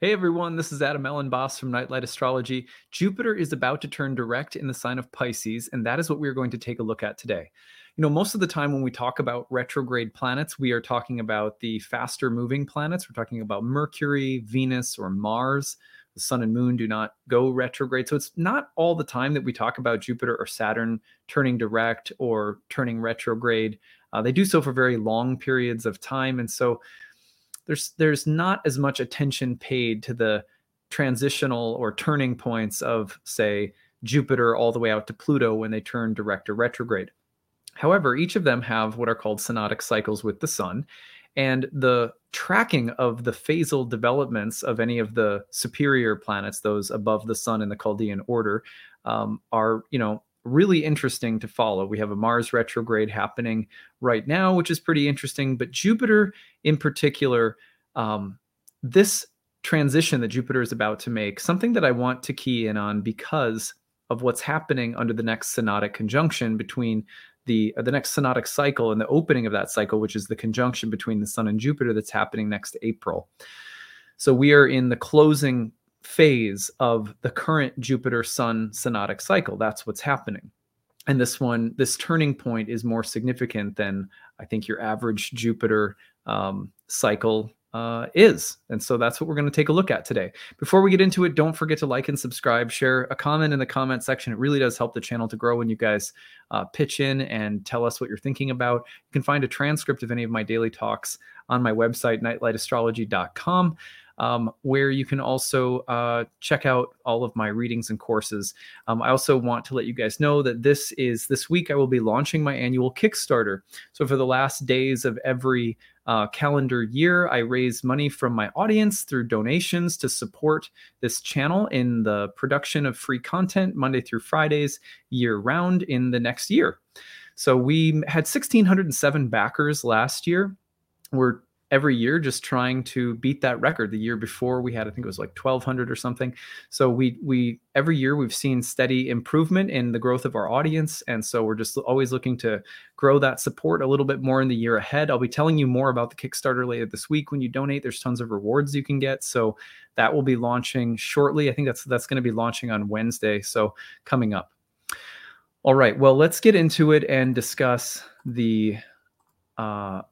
Hey everyone, this is Adam Elenbaas from Nightlight Astrology. Jupiter is about to turn direct in the sign of Pisces, and that is what we're going to take a look at today. You know, most of the time when we talk about retrograde planets, we are talking about the faster moving planets. We're talking about Mercury, Venus, or Mars. The sun and moon do not go retrograde. So it's not all the time that we talk about Jupiter or Saturn turning direct or turning retrograde. Uh, they do so for very long periods of time. And so there's there's not as much attention paid to the transitional or turning points of say Jupiter all the way out to Pluto when they turn direct or retrograde. However, each of them have what are called synodic cycles with the sun, and the tracking of the phasal developments of any of the superior planets, those above the sun in the Chaldean order, um, are you know really interesting to follow. We have a Mars retrograde happening right now, which is pretty interesting. But Jupiter, in particular, um, this transition that Jupiter is about to make, something that I want to key in on because of what's happening under the next synodic conjunction between the uh, the next synodic cycle and the opening of that cycle, which is the conjunction between the Sun and Jupiter that's happening next April. So we are in the closing phase of the current Jupiter Sun synodic cycle. That's what's happening. And this one, this turning point is more significant than I think your average Jupiter um, cycle uh, is. And so that's what we're going to take a look at today. Before we get into it, don't forget to like and subscribe, share a comment in the comment section. It really does help the channel to grow when you guys uh, pitch in and tell us what you're thinking about. You can find a transcript of any of my daily talks on my website, nightlightastrology.com um, where you can also uh, check out all of my readings and courses. Um, I also want to let you guys know that this is this week I will be launching my annual Kickstarter. So for the last days of every uh, calendar year, I raise money from my audience through donations to support this channel in the production of free content Monday through Fridays year round in the next year. So we had 1,607 backers last year. We're every year just trying to beat that record. The year before we had i think it was like 1200 or something. So we we every year we've seen steady improvement in the growth of our audience. And so we're just always looking to grow that support a little bit more in the year ahead. I'll be telling you more about the kickstarter later this week. When you donate there's tons of rewards you can get. So that will be launching shortly. I think that's that's going to be launching on wednesday so coming up. All right. Well let's get into it and discuss the uh,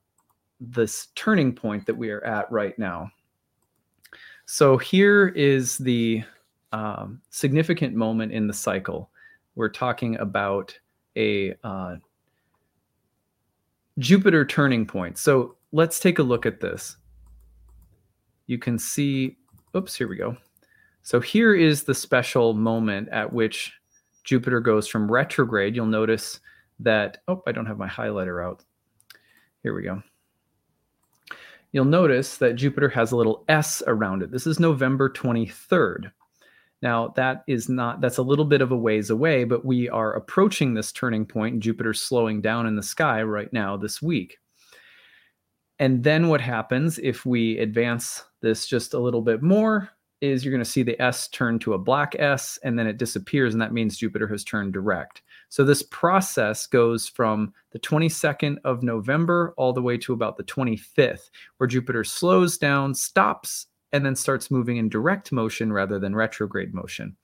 this turning point that we are at right now. So here is the um, significant moment in the cycle. We're talking about a uh, Jupiter turning point. So let's take a look at this. You can see, oops, here we go. So here is the special moment at which Jupiter goes from retrograde. You'll notice that, oh, I don't have my highlighter out. Here we go you'll notice that Jupiter has a little S around it. This is November 23rd. Now, that is not, that's a little bit of a ways away, but we are approaching this turning point. Jupiter's slowing down in the sky right now this week. And then what happens if we advance this just a little bit more is you're going to see the S turn to a black S and then it disappears, and that means Jupiter has turned direct. So this process goes from the 22nd of November all the way to about the 25th, where Jupiter slows down, stops, and then starts moving in direct motion rather than retrograde motion.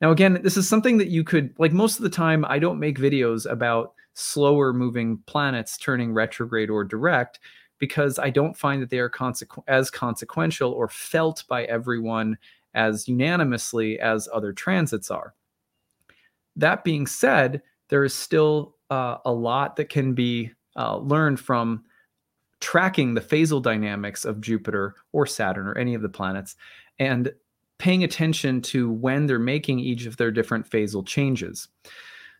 Now, again, this is something that you could, like most of the time, I don't make videos about slower moving planets turning retrograde or direct because I don't find that they are consequ- as consequential or felt by everyone as unanimously as other transits are. That being said, there is still uh, a lot that can be uh, learned from tracking the phasal dynamics of Jupiter or Saturn or any of the planets and paying attention to when they're making each of their different phasal changes.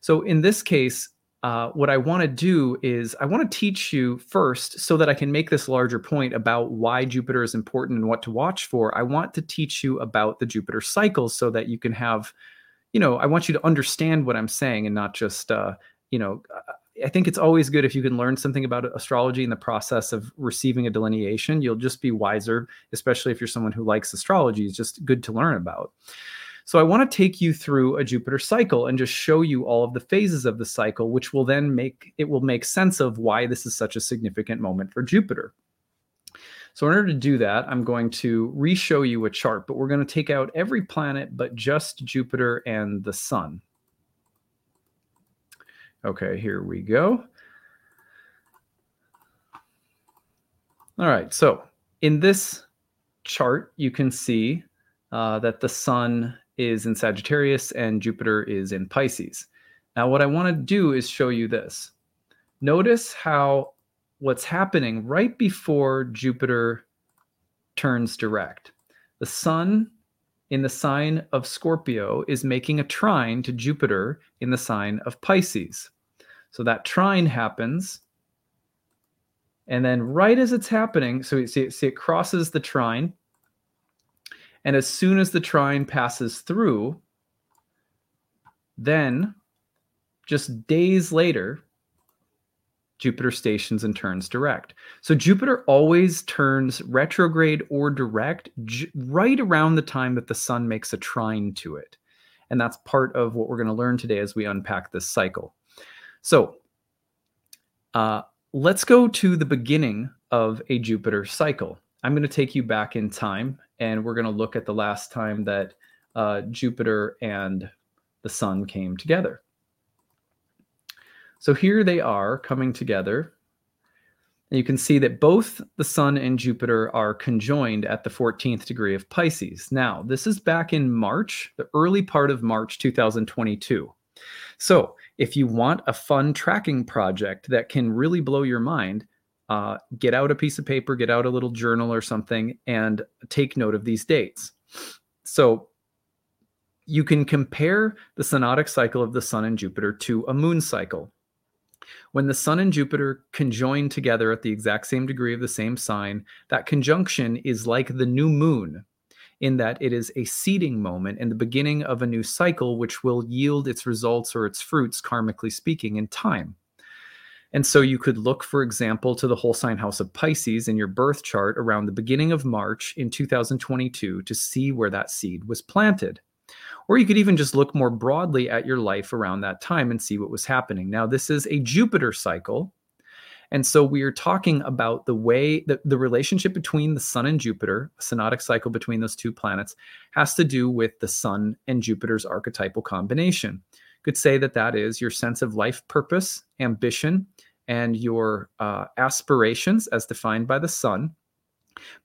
So in this case, uh, what I want to do is I want to teach you first so that I can make this larger point about why Jupiter is important and what to watch for. I want to teach you about the Jupiter cycles so that you can have you know, I want you to understand what I'm saying and not just, uh, you know, I think it's always good if you can learn something about astrology in the process of receiving a delineation. You'll just be wiser, especially if you're someone who likes astrology. It's just good to learn about. So I want to take you through a Jupiter cycle and just show you all of the phases of the cycle, which will then make it will make sense of why this is such a significant moment for Jupiter. So in order to do that, I'm going to re-show you a chart, but we're going to take out every planet but just Jupiter and the sun. Okay, here we go. All right, so in this chart, you can see uh, that the sun is in Sagittarius and Jupiter is in Pisces. Now, what I want to do is show you this. Notice how what's happening right before Jupiter turns direct. The sun in the sign of Scorpio is making a trine to Jupiter in the sign of Pisces. So that trine happens. And then, right as it's happening, so you see, see it crosses the trine. And as soon as the trine passes through, then just days later, Jupiter stations and turns direct. So Jupiter always turns retrograde or direct right around the time that the sun makes a trine to it. And that's part of what we're going to learn today as we unpack this cycle. So uh, let's go to the beginning of a Jupiter cycle. I'm going to take you back in time and we're going to look at the last time that uh, Jupiter and the sun came together. So here they are coming together. And you can see that both the Sun and Jupiter are conjoined at the 14th degree of Pisces. Now, this is back in March, the early part of March 2022. So, if you want a fun tracking project that can really blow your mind, uh, get out a piece of paper, get out a little journal or something, and take note of these dates. So, you can compare the synodic cycle of the Sun and Jupiter to a moon cycle. When the Sun and Jupiter conjoin together at the exact same degree of the same sign, that conjunction is like the new moon in that it is a seeding moment and the beginning of a new cycle, which will yield its results or its fruits, karmically speaking, in time. And so you could look, for example, to the whole sign house of Pisces in your birth chart around the beginning of March in 2022 to see where that seed was planted. Or you could even just look more broadly at your life around that time and see what was happening. Now, this is a Jupiter cycle. And so we are talking about the way that the relationship between the sun and Jupiter, a synodic cycle between those two planets, has to do with the sun and Jupiter's archetypal combination. Could say that that is your sense of life purpose, ambition, and your uh, aspirations as defined by the sun.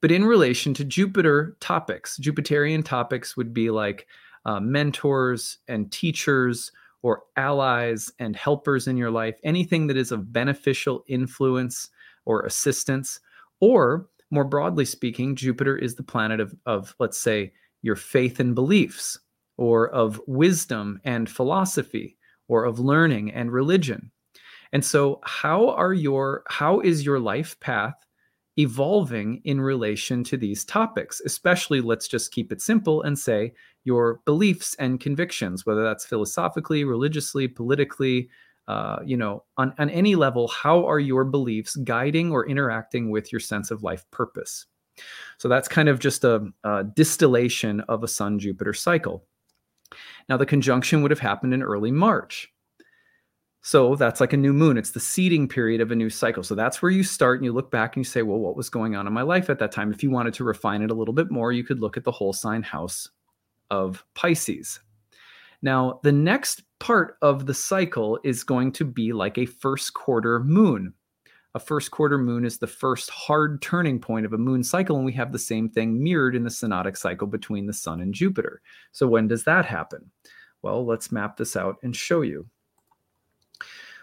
But in relation to Jupiter topics, Jupiterian topics would be like uh, mentors and teachers or allies and helpers in your life, anything that is of beneficial influence or assistance. Or more broadly speaking, Jupiter is the planet of, of let's say, your faith and beliefs, or of wisdom and philosophy, or of learning and religion. And so, how are your how is your life path evolving in relation to these topics? Especially, let's just keep it simple and say your beliefs and convictions, whether that's philosophically, religiously, politically, uh, you know, on, on any level, how are your beliefs guiding or interacting with your sense of life purpose? So that's kind of just a, a distillation of a Sun Jupiter cycle. Now, the conjunction would have happened in early March. So that's like a new moon. It's the seeding period of a new cycle. So that's where you start and you look back and you say, well, what was going on in my life at that time? If you wanted to refine it a little bit more, you could look at the whole sign house of Pisces. Now, the next part of the cycle is going to be like a first quarter moon. A first quarter moon is the first hard turning point of a moon cycle, and we have the same thing mirrored in the synodic cycle between the Sun and Jupiter. So, when does that happen? Well, let's map this out and show you.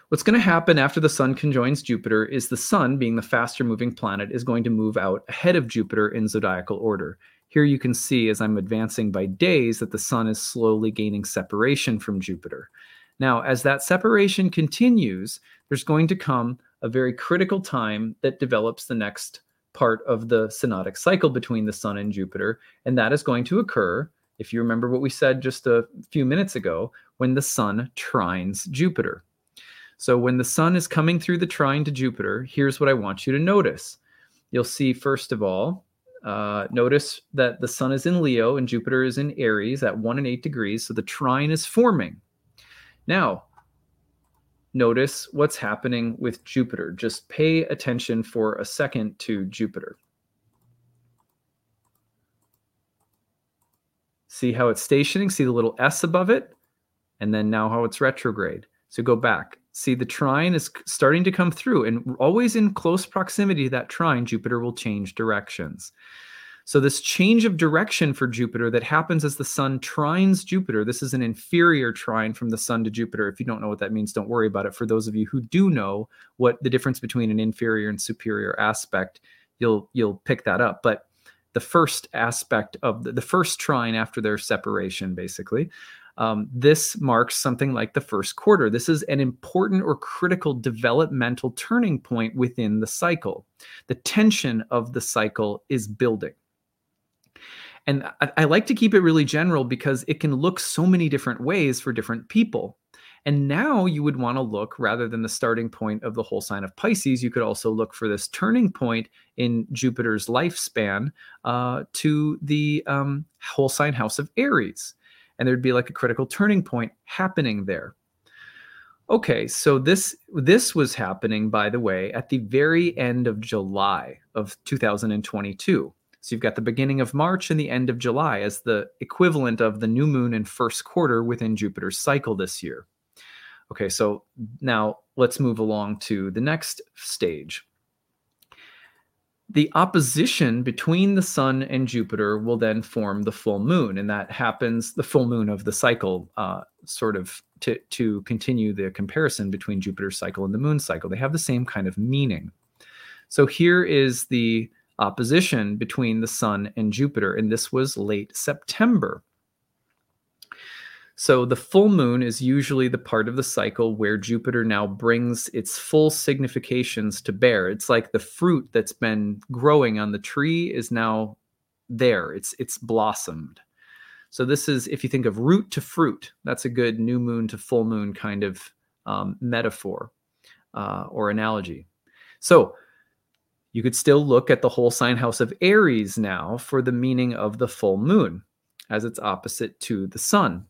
What's going to happen after the Sun conjoins Jupiter is the Sun, being the faster moving planet, is going to move out ahead of Jupiter in zodiacal order. Here you can see as I'm advancing by days that the sun is slowly gaining separation from Jupiter. Now, as that separation continues, there's going to come a very critical time that develops the next part of the synodic cycle between the sun and Jupiter. And that is going to occur, if you remember what we said just a few minutes ago, when the sun trines Jupiter. So, when the sun is coming through the trine to Jupiter, here's what I want you to notice. You'll see, first of all, uh, notice that the sun is in Leo and Jupiter is in Aries at one and eight degrees. So the trine is forming. Now, notice what's happening with Jupiter. Just pay attention for a second to Jupiter. See how it's stationing? See the little S above it? And then now how it's retrograde. So go back. See the trine is starting to come through, and always in close proximity to that trine, Jupiter will change directions. So, this change of direction for Jupiter that happens as the sun trines Jupiter, this is an inferior trine from the sun to Jupiter. If you don't know what that means, don't worry about it. For those of you who do know what the difference between an inferior and superior aspect, you'll you'll pick that up. But the first aspect of the, the first trine after their separation, basically, um, this marks something like the first quarter. This is an important or critical developmental turning point within the cycle. The tension of the cycle is building. And I, I like to keep it really general because it can look so many different ways for different people. And now you would want to look rather than the starting point of the whole sign of Pisces, you could also look for this turning point in Jupiter's lifespan uh, to the um, whole sign house of Aries. And there'd be like a critical turning point happening there. Okay, so this this was happening, by the way, at the very end of July of 2022. So you've got the beginning of March and the end of July as the equivalent of the new moon in first quarter within Jupiter's cycle this year. Okay, so now let's move along to the next stage. The opposition between the Sun and Jupiter will then form the full moon, and that happens the full moon of the cycle, uh, sort of to, to continue the comparison between Jupiter's cycle and the moon cycle. They have the same kind of meaning. So here is the opposition between the Sun and Jupiter, and this was late September. So the full moon is usually the part of the cycle where Jupiter now brings its full significations to bear. It's like the fruit that's been growing on the tree is now there. It's it's blossomed. So this is if you think of root to fruit, that's a good new moon to full moon kind of um, metaphor uh, or analogy. So you could still look at the whole sign house of Aries now for the meaning of the full moon as its opposite to the sun.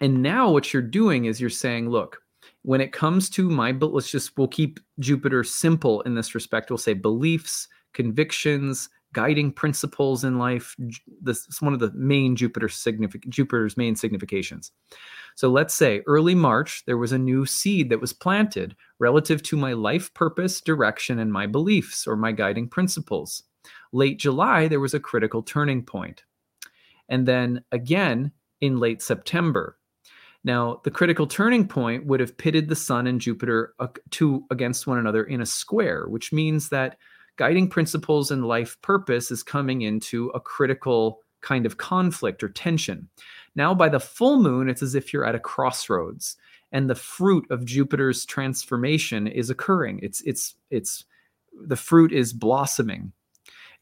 And now what you're doing is you're saying, look, when it comes to my, let's just, we'll keep Jupiter simple in this respect. We'll say beliefs, convictions, guiding principles in life. This is one of the main Jupiter signific- Jupiter's main significations. So let's say early March, there was a new seed that was planted relative to my life purpose, direction, and my beliefs or my guiding principles. Late July, there was a critical turning point. And then again in late September. Now, the critical turning point would have pitted the Sun and Jupiter uh, two against one another in a square, which means that guiding principles and life purpose is coming into a critical kind of conflict or tension. Now, by the full moon, it's as if you're at a crossroads and the fruit of Jupiter's transformation is occurring. It's, it's, it's, the fruit is blossoming.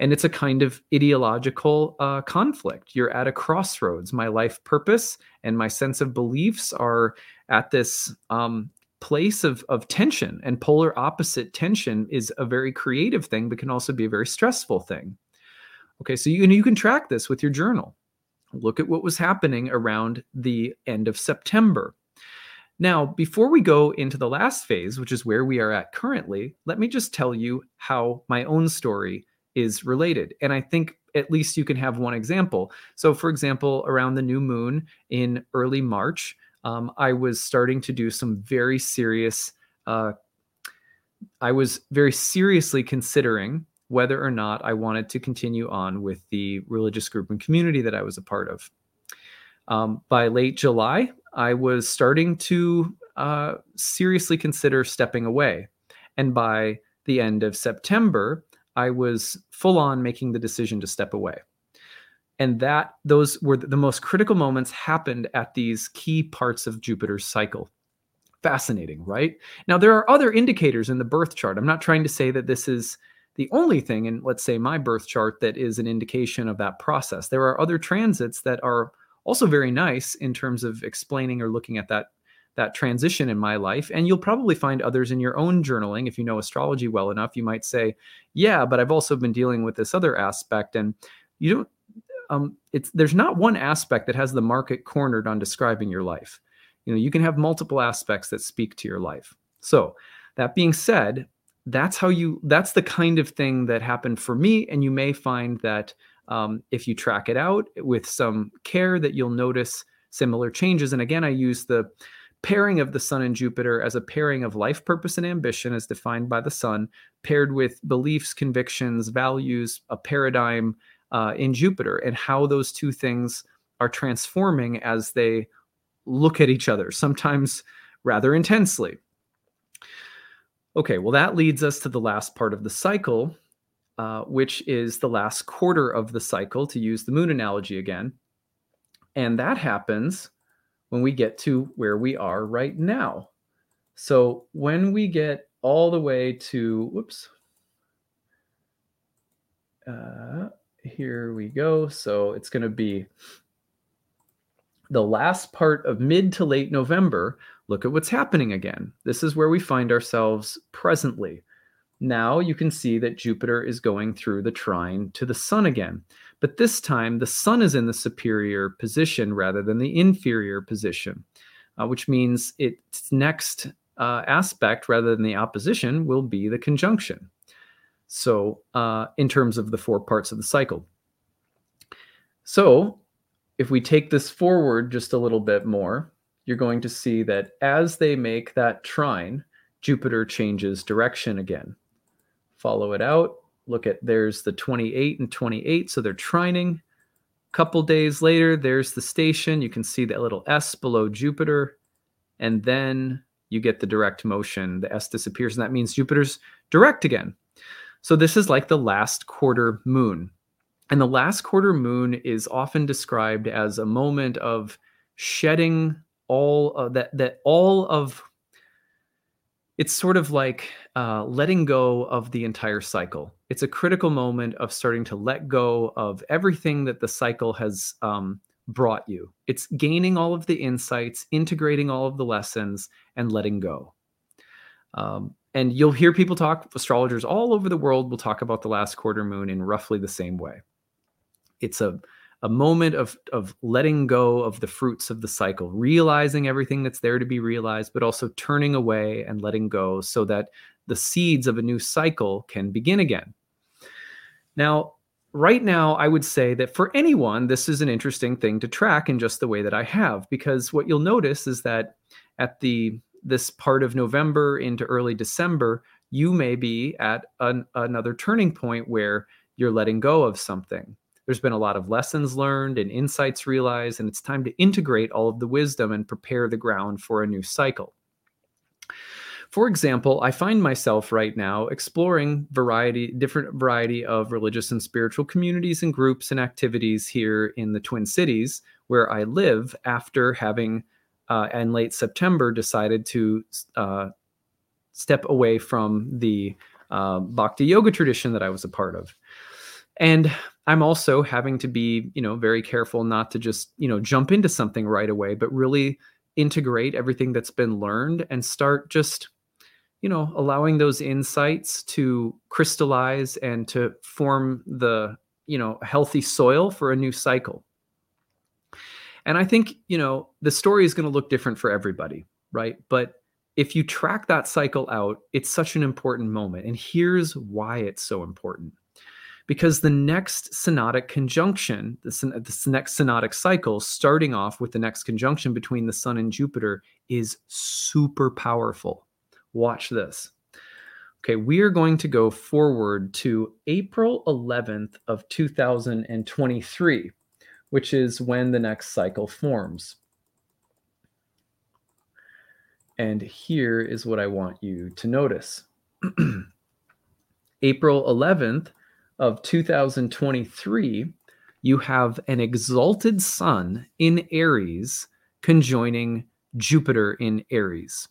And it's a kind of ideological uh, conflict. You're at a crossroads. My life purpose and my sense of beliefs are at this um, place of, of tension. And polar opposite tension is a very creative thing, but can also be a very stressful thing. Okay, so you, you can track this with your journal. Look at what was happening around the end of September. Now, before we go into the last phase, which is where we are at currently, let me just tell you how my own story is related. And I think at least you can have one example. So, for example, around the new moon in early March, um, I was starting to do some very serious, uh, I was very seriously considering whether or not I wanted to continue on with the religious group and community that I was a part of. Um, by late July, I was starting to uh, seriously consider stepping away. And by the end of September, I was full on making the decision to step away. And that those were the most critical moments happened at these key parts of Jupiter's cycle. Fascinating, right? Now, there are other indicators in the birth chart. I'm not trying to say that this is the only thing in, let's say, my birth chart that is an indication of that process. There are other transits that are also very nice in terms of explaining or looking at that that transition in my life and you'll probably find others in your own journaling. If you know astrology well enough you might say yeah but i've also been dealing with this other aspect and you don't um, it's there's not one aspect that has the market cornered on describing your life. You know you can have multiple aspects that speak to your life. So that being said that's how you that's the kind of thing that happened for me and you may find that um, if you track it out with some care that you'll notice similar changes and again i use the pairing of the sun and jupiter as a pairing of life purpose and ambition as defined by the sun paired with beliefs convictions values a paradigm uh, in jupiter and how those two things are transforming as they look at each other sometimes rather intensely Okay, well, that leads us to the last part of the cycle, uh, which is the last quarter of the cycle, to use the moon analogy again. And that happens when we get to where we are right now. So when we get all the way to, whoops, uh, here we go. So it's going to be the last part of mid to late November, look at what's happening again. This is where we find ourselves presently. Now you can see that Jupiter is going through the trine to the sun again. But this time, the sun is in the superior position rather than the inferior position, uh, which means its next uh, aspect rather than the opposition will be the conjunction. So, uh, in terms of the four parts of the cycle. So, if we take this forward just a little bit more, you're going to see that as they make that trine, Jupiter changes direction again. Follow it out. Look at there's the 28 and 28, so they're trining. Couple days later, there's the station. You can see that little S below Jupiter. And then you get the direct motion. The S disappears, and that means Jupiter's direct again. So this is like the last quarter moon. And the last quarter moon is often described as a moment of shedding all of that that all of it's sort of like uh, letting go of the entire cycle. It's a critical moment of starting to let go of everything that the cycle has um, brought you. It's gaining all of the insights, integrating all of the lessons, and letting go. Um, and you'll hear people talk, astrologers all over the world will talk about the last quarter moon in roughly the same way it's a a moment of of letting go of the fruits of the cycle realizing everything that's there to be realized but also turning away and letting go so that the seeds of a new cycle can begin again. Now right now i would say that for anyone this is an interesting thing to track in just the way that i have because what you'll notice is that at the this part of november into early december you may be at an, another turning point where you're letting go of something there's been a lot of lessons learned and insights realized, and it's time to integrate all of the wisdom and prepare the ground for a new cycle. For example, I find myself right now exploring variety, different variety of religious and spiritual communities and groups and activities here in the Twin Cities, where I live after having, uh, in late September, decided to uh, step away from the uh, Bhakti yoga tradition that I was a part of. And I'm also having to be, you know, very careful not to just, you know, jump into something right away, but really integrate everything that's been learned and start just, you know, allowing those insights to crystallize and to form the, you know, healthy soil for a new cycle. And I think, you know, the story is going to look different for everybody, right? But if you track that cycle out, it's such an important moment. And here's why it's so important because the next synodic conjunction, the, the next synodic cycle, starting off with the next conjunction between the Sun and Jupiter, is super powerful. Watch this. Okay, we are going to go forward to April 11th of 2023, which is when the next cycle forms. And here is what I want you to notice. April 11th of 2023, you have an exalted sun in Aries conjoining Jupiter in Aries.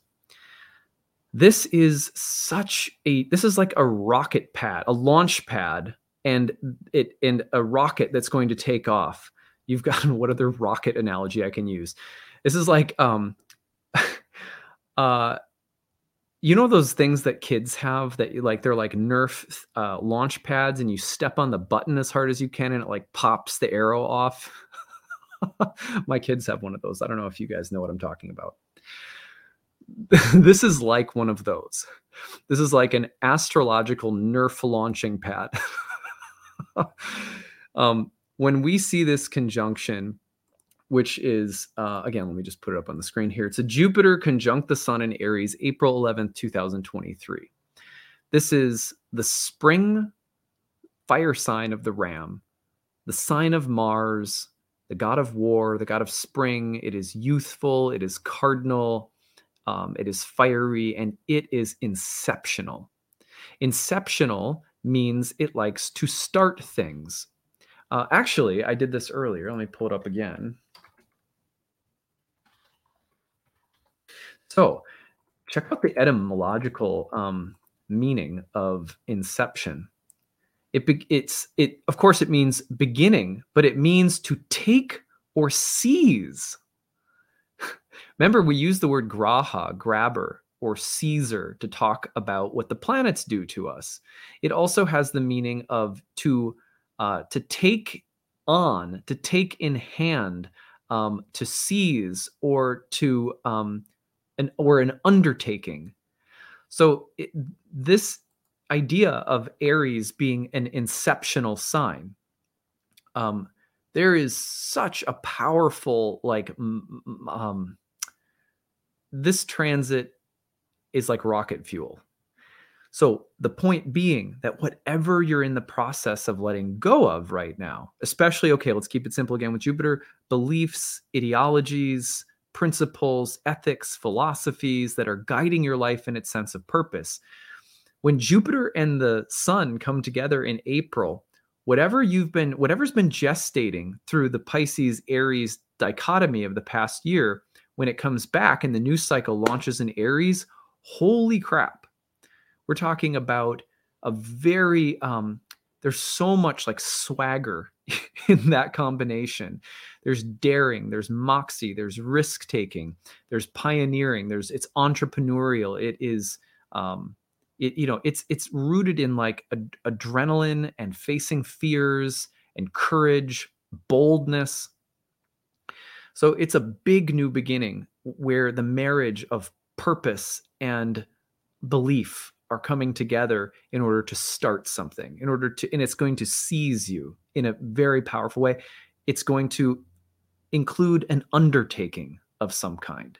This is such a this is like a rocket pad, a launch pad and it and a rocket that's going to take off. You've got what other rocket analogy I can use? This is like um uh you know those things that kids have that like they're like nerf uh, launch pads and you step on the button as hard as you can and it like pops the arrow off? My kids have one of those. I don't know if you guys know what i'm talking about. This is like one of those. This is like an astrological nerf launching pad. Um, when we see this conjunction, which is uh, again, let me just put it up on the screen here. It's a Jupiter conjunct the Sun in Aries, April 11th, 2023. This is the spring fire sign of the Ram, the sign of Mars, the god of war, the god of spring. It is youthful, it is cardinal, um, it is fiery, and it is inceptional. Inceptional means it likes to start things. Uh, actually, I did this earlier. Let me pull it up again. So, check out the etymological um, meaning of inception. It it's it of course it means beginning, but it means to take or seize. Remember, we use the word graha, grabber, or seizer to talk about what the planets do to us. It also has the meaning of to uh, to take on, to take in hand, um, to seize, or to um, an or an undertaking. So it, this idea of Aries being an inceptional sign, um, there is such a powerful like um, this transit is like rocket fuel. So the point being that whatever you're in the process of letting go of right now, especially okay, let's keep it simple again with Jupiter, beliefs, ideologies, principles, ethics, philosophies that are guiding your life in its sense of purpose. When Jupiter and the Sun come together in April, whatever you've been whatever's been gestating through the Pisces Aries dichotomy of the past year, when it comes back and the new cycle launches in Aries, holy crap. We're talking about a very um there's so much like swagger in that combination. There's daring, there's moxie, there's risk taking, there's pioneering, there's it's entrepreneurial. It is um it you know, it's it's rooted in like ad- adrenaline and facing fears and courage, boldness. So it's a big new beginning where the marriage of purpose and belief are coming together in order to start something in order to and it's going to seize you in a very powerful way. It's going to include an undertaking of some kind.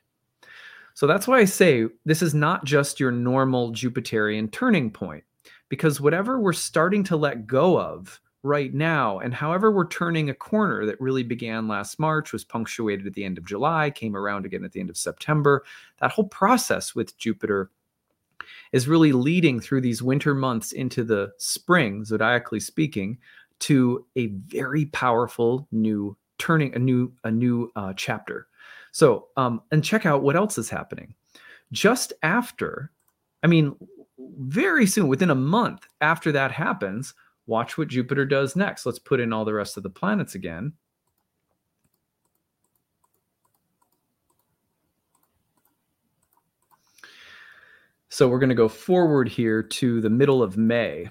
So that's why i say this is not just your normal jupiterian turning point because whatever we're starting to let go of right now and however we're turning a corner that really began last march was punctuated at the end of july came around again at the end of september that whole process with jupiter is really leading through these winter months into the spring, zodiacally speaking, to a very powerful new turning a new a new uh, chapter. So, um, and check out what else is happening. Just after, I mean, very soon, within a month after that happens, watch what Jupiter does next. Let's put in all the rest of the planets again. So we're going to go forward here to the middle of May.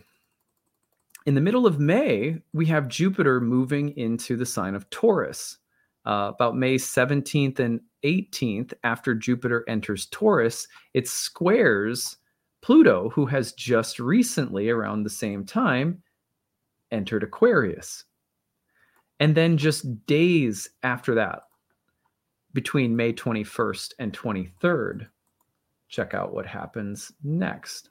In the middle of May, we have Jupiter moving into the sign of Taurus. Uh, about May 17th and 18th, after Jupiter enters Taurus, it squares Pluto, who has just recently, around the same time, entered Aquarius. And then just days after that, between May 21st and 23rd, check out what happens next.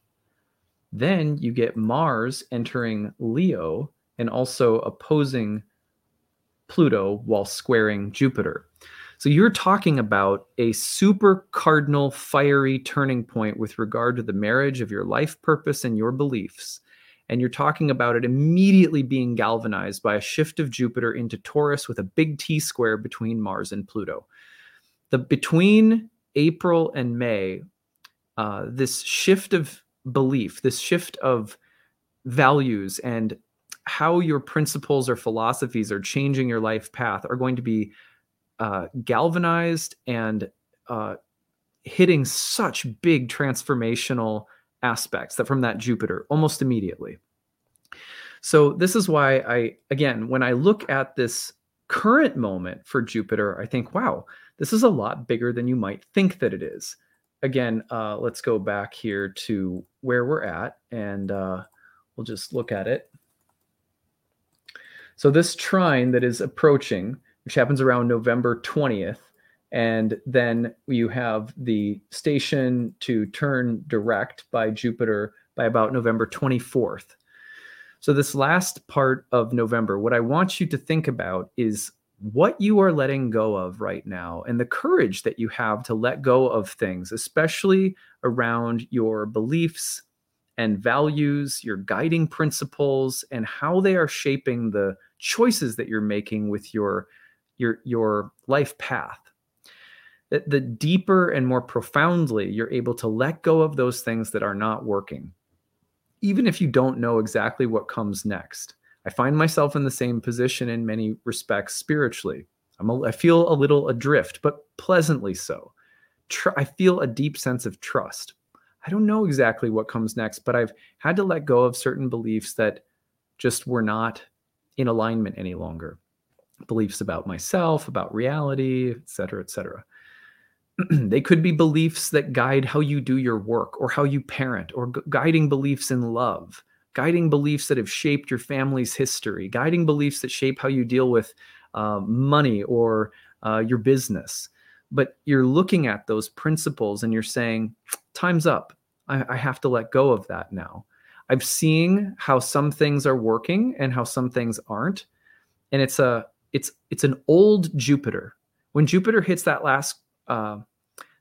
Then you get Mars entering Leo and also opposing Pluto while squaring Jupiter. So you're talking about a super cardinal fiery turning point with regard to the marriage of your life purpose and your beliefs. And you're talking about it immediately being galvanized by a shift of Jupiter into Taurus with a big T square between Mars and Pluto. The between April and May uh, this shift of belief, this shift of values, and how your principles or philosophies are changing your life path are going to be uh, galvanized and uh, hitting such big transformational aspects that from that Jupiter almost immediately. So this is why I again when I look at this current moment for Jupiter, I think, wow, this is a lot bigger than you might think that it is again, uh, let's go back here to where we're at and uh, we'll just look at it. So this trine that is approaching, which happens around November 20th, and then you have the station to turn direct by Jupiter by about November 24th. So, this last part of November, what I want you to think about is what you are letting go of right now and the courage that you have to let go of things, especially around your beliefs and values, your guiding principles, and how they are shaping the choices that you're making with your your your life path. That the deeper and more profoundly you're able to let go of those things that are not working even if you don't know exactly what comes next i find myself in the same position in many respects spiritually. I'm a, i feel a little adrift but pleasantly so. Tr- i feel a deep sense of trust. I don't know exactly what comes next but i've had to let go of certain beliefs that just were not in alignment any longer. Beliefs about myself about reality et cetera et cetera. They could be beliefs that guide how you do your work or how you parent or gu- guiding beliefs in love guiding beliefs that have shaped your family's history guiding beliefs that shape how you deal with uh, money or uh, your business. But you're looking at those principles and you're saying time's up. I, I have to let go of that now. I'm seeing how some things are working and how some things aren't. And it's a it's it's an old jupiter. When jupiter hits that last uh,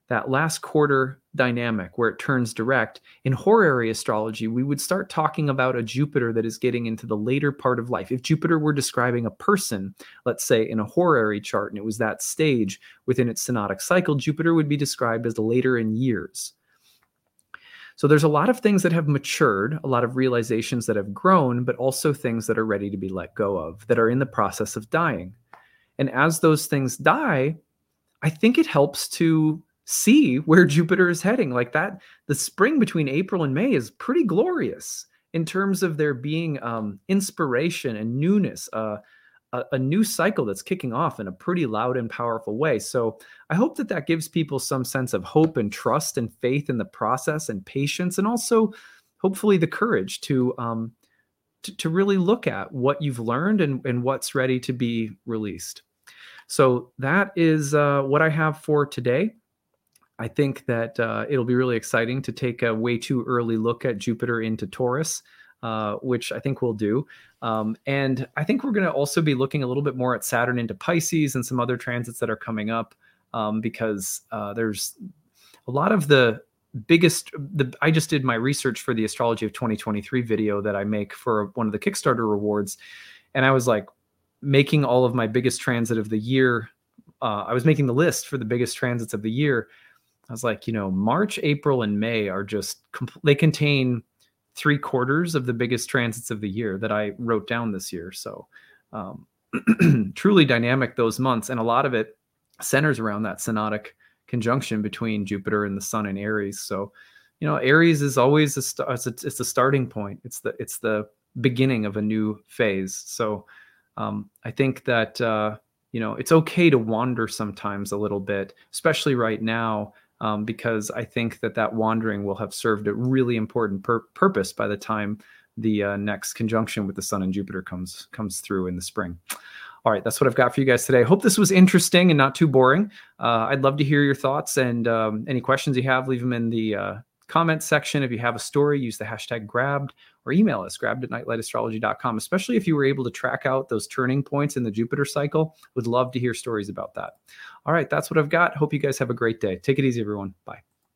that last quarter dynamic where it turns direct in horary astrology we would start talking about a jupiter that is getting into the later part of life. If jupiter were describing a person let's say in a horary chart and it was that stage within its synodic cycle jupiter would be described as later in years. So there's a lot of things that have matured a lot of realizations that have grown but also things that are ready to be let go of that are in the process of dying. And as those things die I think it helps to see where Jupiter is heading. Like that, the spring between April and May is pretty glorious in terms of there being um, inspiration and newness, uh, a, a, new cycle that's kicking off in a pretty loud and powerful way. So I hope that that gives people some sense of hope and trust and faith in the process and patience, and also hopefully the courage to. Um, to, really look at what you've learned and, and what's ready to be released. So that is uh, what I have for today. I think that uh, it'll be really exciting to take a way too early look at Jupiter into Taurus, uh, which I think we'll do. Um, and I think we're going to also be looking a little bit more at Saturn into Pisces and some other transits that are coming up um, because uh, there's a lot of the biggest the I just did my research for the astrology of 2023 video that I make for one of the Kickstarter rewards and I was like making all of my biggest transit of the year. Uh, I was making the list for the biggest transits of the year. I was like, you know, March, April, and May are just they contain three quarters of the biggest transits of the year that I wrote down this year. So, um, truly dynamic those months, and a lot of it centers around that synodic conjunction between Jupiter and the Sun in Aries. So, you know, Aries is always a it's a, it's a starting point. It's the it's the beginning of a new phase. So, um, I think that uh, you know it's okay to wander sometimes a little bit, especially right now, um, because I think that that wandering will have served a really important pur- purpose by the time the uh, next conjunction with the Sun and Jupiter comes comes through in the spring. All right, that's what I've got for you guys today. I hope this was interesting and not too boring. Uh, I'd love to hear your thoughts and um, any questions you have. Leave them in the uh, comments section. If you have a story, use the hashtag grabbed or email us grabbed at nightlightastrology.com, especially if you were able to track out those turning points in the Jupiter cycle. Would love to hear stories about that. All right, that's what I've got. Hope you guys have a great day. Take it easy, everyone. Bye.